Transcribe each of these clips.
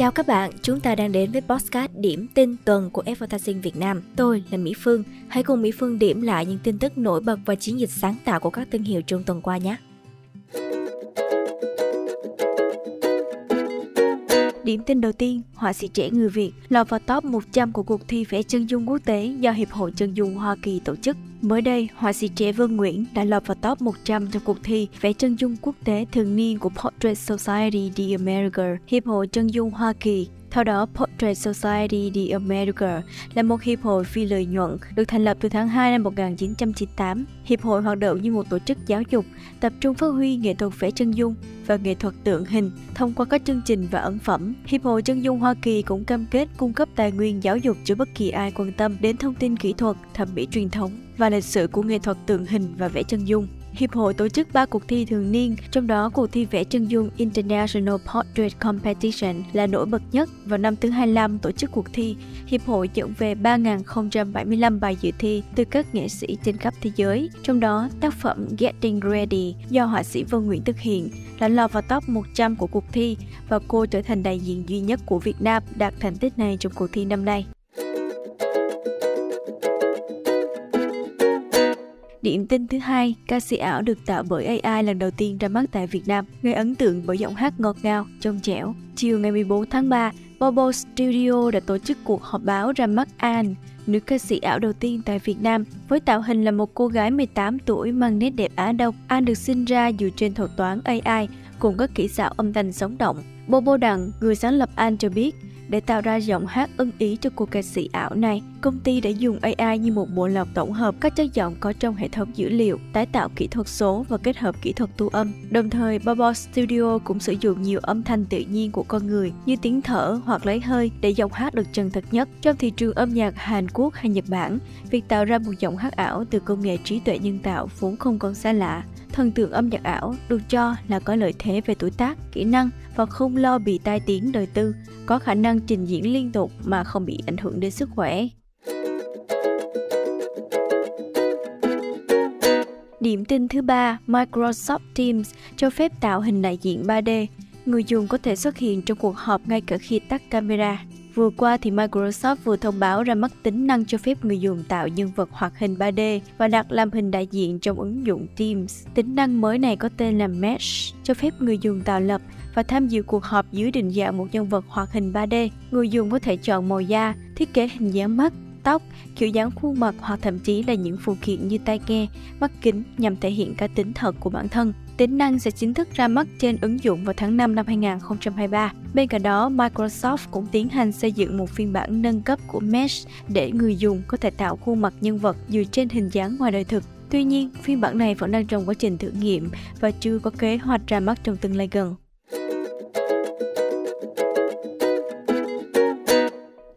Chào các bạn, chúng ta đang đến với podcast điểm tin tuần của Advertising Việt Nam. Tôi là Mỹ Phương. Hãy cùng Mỹ Phương điểm lại những tin tức nổi bật và chiến dịch sáng tạo của các thương hiệu trong tuần qua nhé. Điểm tin đầu tiên, họa sĩ trẻ người Việt lọt vào top 100 của cuộc thi vẽ chân dung quốc tế do Hiệp hội Chân dung Hoa Kỳ tổ chức. Mới đây, họa sĩ trẻ vương Nguyễn đã lọt vào top 100 trong cuộc thi vẽ chân dung quốc tế thường niên của Portrait Society the America, Hiệp hội Chân dung Hoa Kỳ theo đó, Portrait Society the America là một hiệp hội phi lợi nhuận được thành lập từ tháng 2 năm 1998. Hiệp hội hoạt động như một tổ chức giáo dục, tập trung phát huy nghệ thuật vẽ chân dung và nghệ thuật tượng hình thông qua các chương trình và ấn phẩm. Hiệp hội chân dung Hoa Kỳ cũng cam kết cung cấp tài nguyên giáo dục cho bất kỳ ai quan tâm đến thông tin kỹ thuật, thẩm mỹ truyền thống và lịch sử của nghệ thuật tượng hình và vẽ chân dung. Hiệp hội tổ chức 3 cuộc thi thường niên, trong đó cuộc thi vẽ chân dung International Portrait Competition là nổi bật nhất. Vào năm thứ 25 tổ chức cuộc thi, Hiệp hội nhận về 3.075 bài dự thi từ các nghệ sĩ trên khắp thế giới. Trong đó, tác phẩm Getting Ready do họa sĩ Vân Nguyễn thực hiện đã lọt vào top 100 của cuộc thi và cô trở thành đại diện duy nhất của Việt Nam đạt thành tích này trong cuộc thi năm nay. Điểm tin thứ hai, ca sĩ ảo được tạo bởi AI lần đầu tiên ra mắt tại Việt Nam, gây ấn tượng bởi giọng hát ngọt ngào, trong trẻo. Chiều ngày 14 tháng 3, Bobo Studio đã tổ chức cuộc họp báo ra mắt An, nữ ca sĩ ảo đầu tiên tại Việt Nam. Với tạo hình là một cô gái 18 tuổi mang nét đẹp Á Đông, An được sinh ra dựa trên thuật toán AI cùng các kỹ xảo âm thanh sống động. Bobo Đặng, người sáng lập An cho biết, để tạo ra giọng hát ưng ý cho cô ca sĩ ảo này, công ty đã dùng AI như một bộ lọc tổng hợp các chất giọng có trong hệ thống dữ liệu, tái tạo kỹ thuật số và kết hợp kỹ thuật tu âm. Đồng thời, Bobo Studio cũng sử dụng nhiều âm thanh tự nhiên của con người như tiếng thở hoặc lấy hơi để giọng hát được chân thật nhất. Trong thị trường âm nhạc Hàn Quốc hay Nhật Bản, việc tạo ra một giọng hát ảo từ công nghệ trí tuệ nhân tạo vốn không còn xa lạ thần tượng âm nhạc ảo được cho là có lợi thế về tuổi tác, kỹ năng và không lo bị tai tiếng đời tư, có khả năng trình diễn liên tục mà không bị ảnh hưởng đến sức khỏe. Điểm tin thứ ba, Microsoft Teams cho phép tạo hình đại diện 3D. Người dùng có thể xuất hiện trong cuộc họp ngay cả khi tắt camera. Vừa qua thì Microsoft vừa thông báo ra mắt tính năng cho phép người dùng tạo nhân vật hoạt hình 3D và đặt làm hình đại diện trong ứng dụng Teams. Tính năng mới này có tên là Mesh, cho phép người dùng tạo lập và tham dự cuộc họp dưới định dạng một nhân vật hoạt hình 3D. Người dùng có thể chọn màu da, thiết kế hình dáng mắt, tóc, kiểu dáng khuôn mặt hoặc thậm chí là những phụ kiện như tai nghe, mắt kính nhằm thể hiện cá tính thật của bản thân. Tính năng sẽ chính thức ra mắt trên ứng dụng vào tháng 5 năm 2023. Bên cạnh đó, Microsoft cũng tiến hành xây dựng một phiên bản nâng cấp của Mesh để người dùng có thể tạo khuôn mặt nhân vật dựa trên hình dáng ngoài đời thực. Tuy nhiên, phiên bản này vẫn đang trong quá trình thử nghiệm và chưa có kế hoạch ra mắt trong tương lai gần.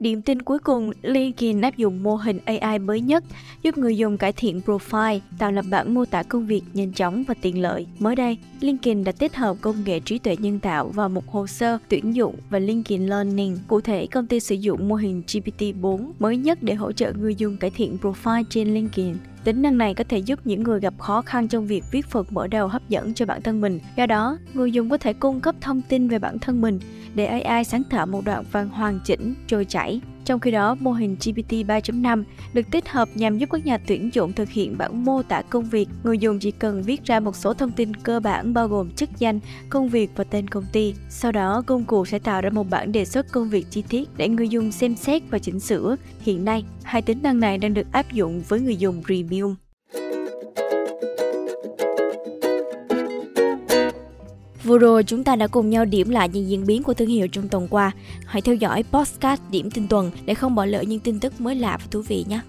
Điểm tin cuối cùng, LinkedIn áp dụng mô hình AI mới nhất, giúp người dùng cải thiện profile, tạo lập bản mô tả công việc nhanh chóng và tiện lợi. Mới đây, LinkedIn đã tích hợp công nghệ trí tuệ nhân tạo vào một hồ sơ tuyển dụng và LinkedIn Learning. Cụ thể, công ty sử dụng mô hình GPT-4 mới nhất để hỗ trợ người dùng cải thiện profile trên LinkedIn. Tính năng này có thể giúp những người gặp khó khăn trong việc viết phần mở đầu hấp dẫn cho bản thân mình. Do đó, người dùng có thể cung cấp thông tin về bản thân mình để AI sáng tạo một đoạn văn hoàn chỉnh, trôi chảy. Trong khi đó, mô hình GPT 3.5 được tích hợp nhằm giúp các nhà tuyển dụng thực hiện bản mô tả công việc. Người dùng chỉ cần viết ra một số thông tin cơ bản bao gồm chức danh, công việc và tên công ty. Sau đó, công cụ sẽ tạo ra một bản đề xuất công việc chi tiết để người dùng xem xét và chỉnh sửa. Hiện nay, hai tính năng này đang được áp dụng với người dùng Premium. Vừa rồi chúng ta đã cùng nhau điểm lại những diễn biến của thương hiệu trong tuần qua. Hãy theo dõi podcast điểm tin tuần để không bỏ lỡ những tin tức mới lạ và thú vị nhé.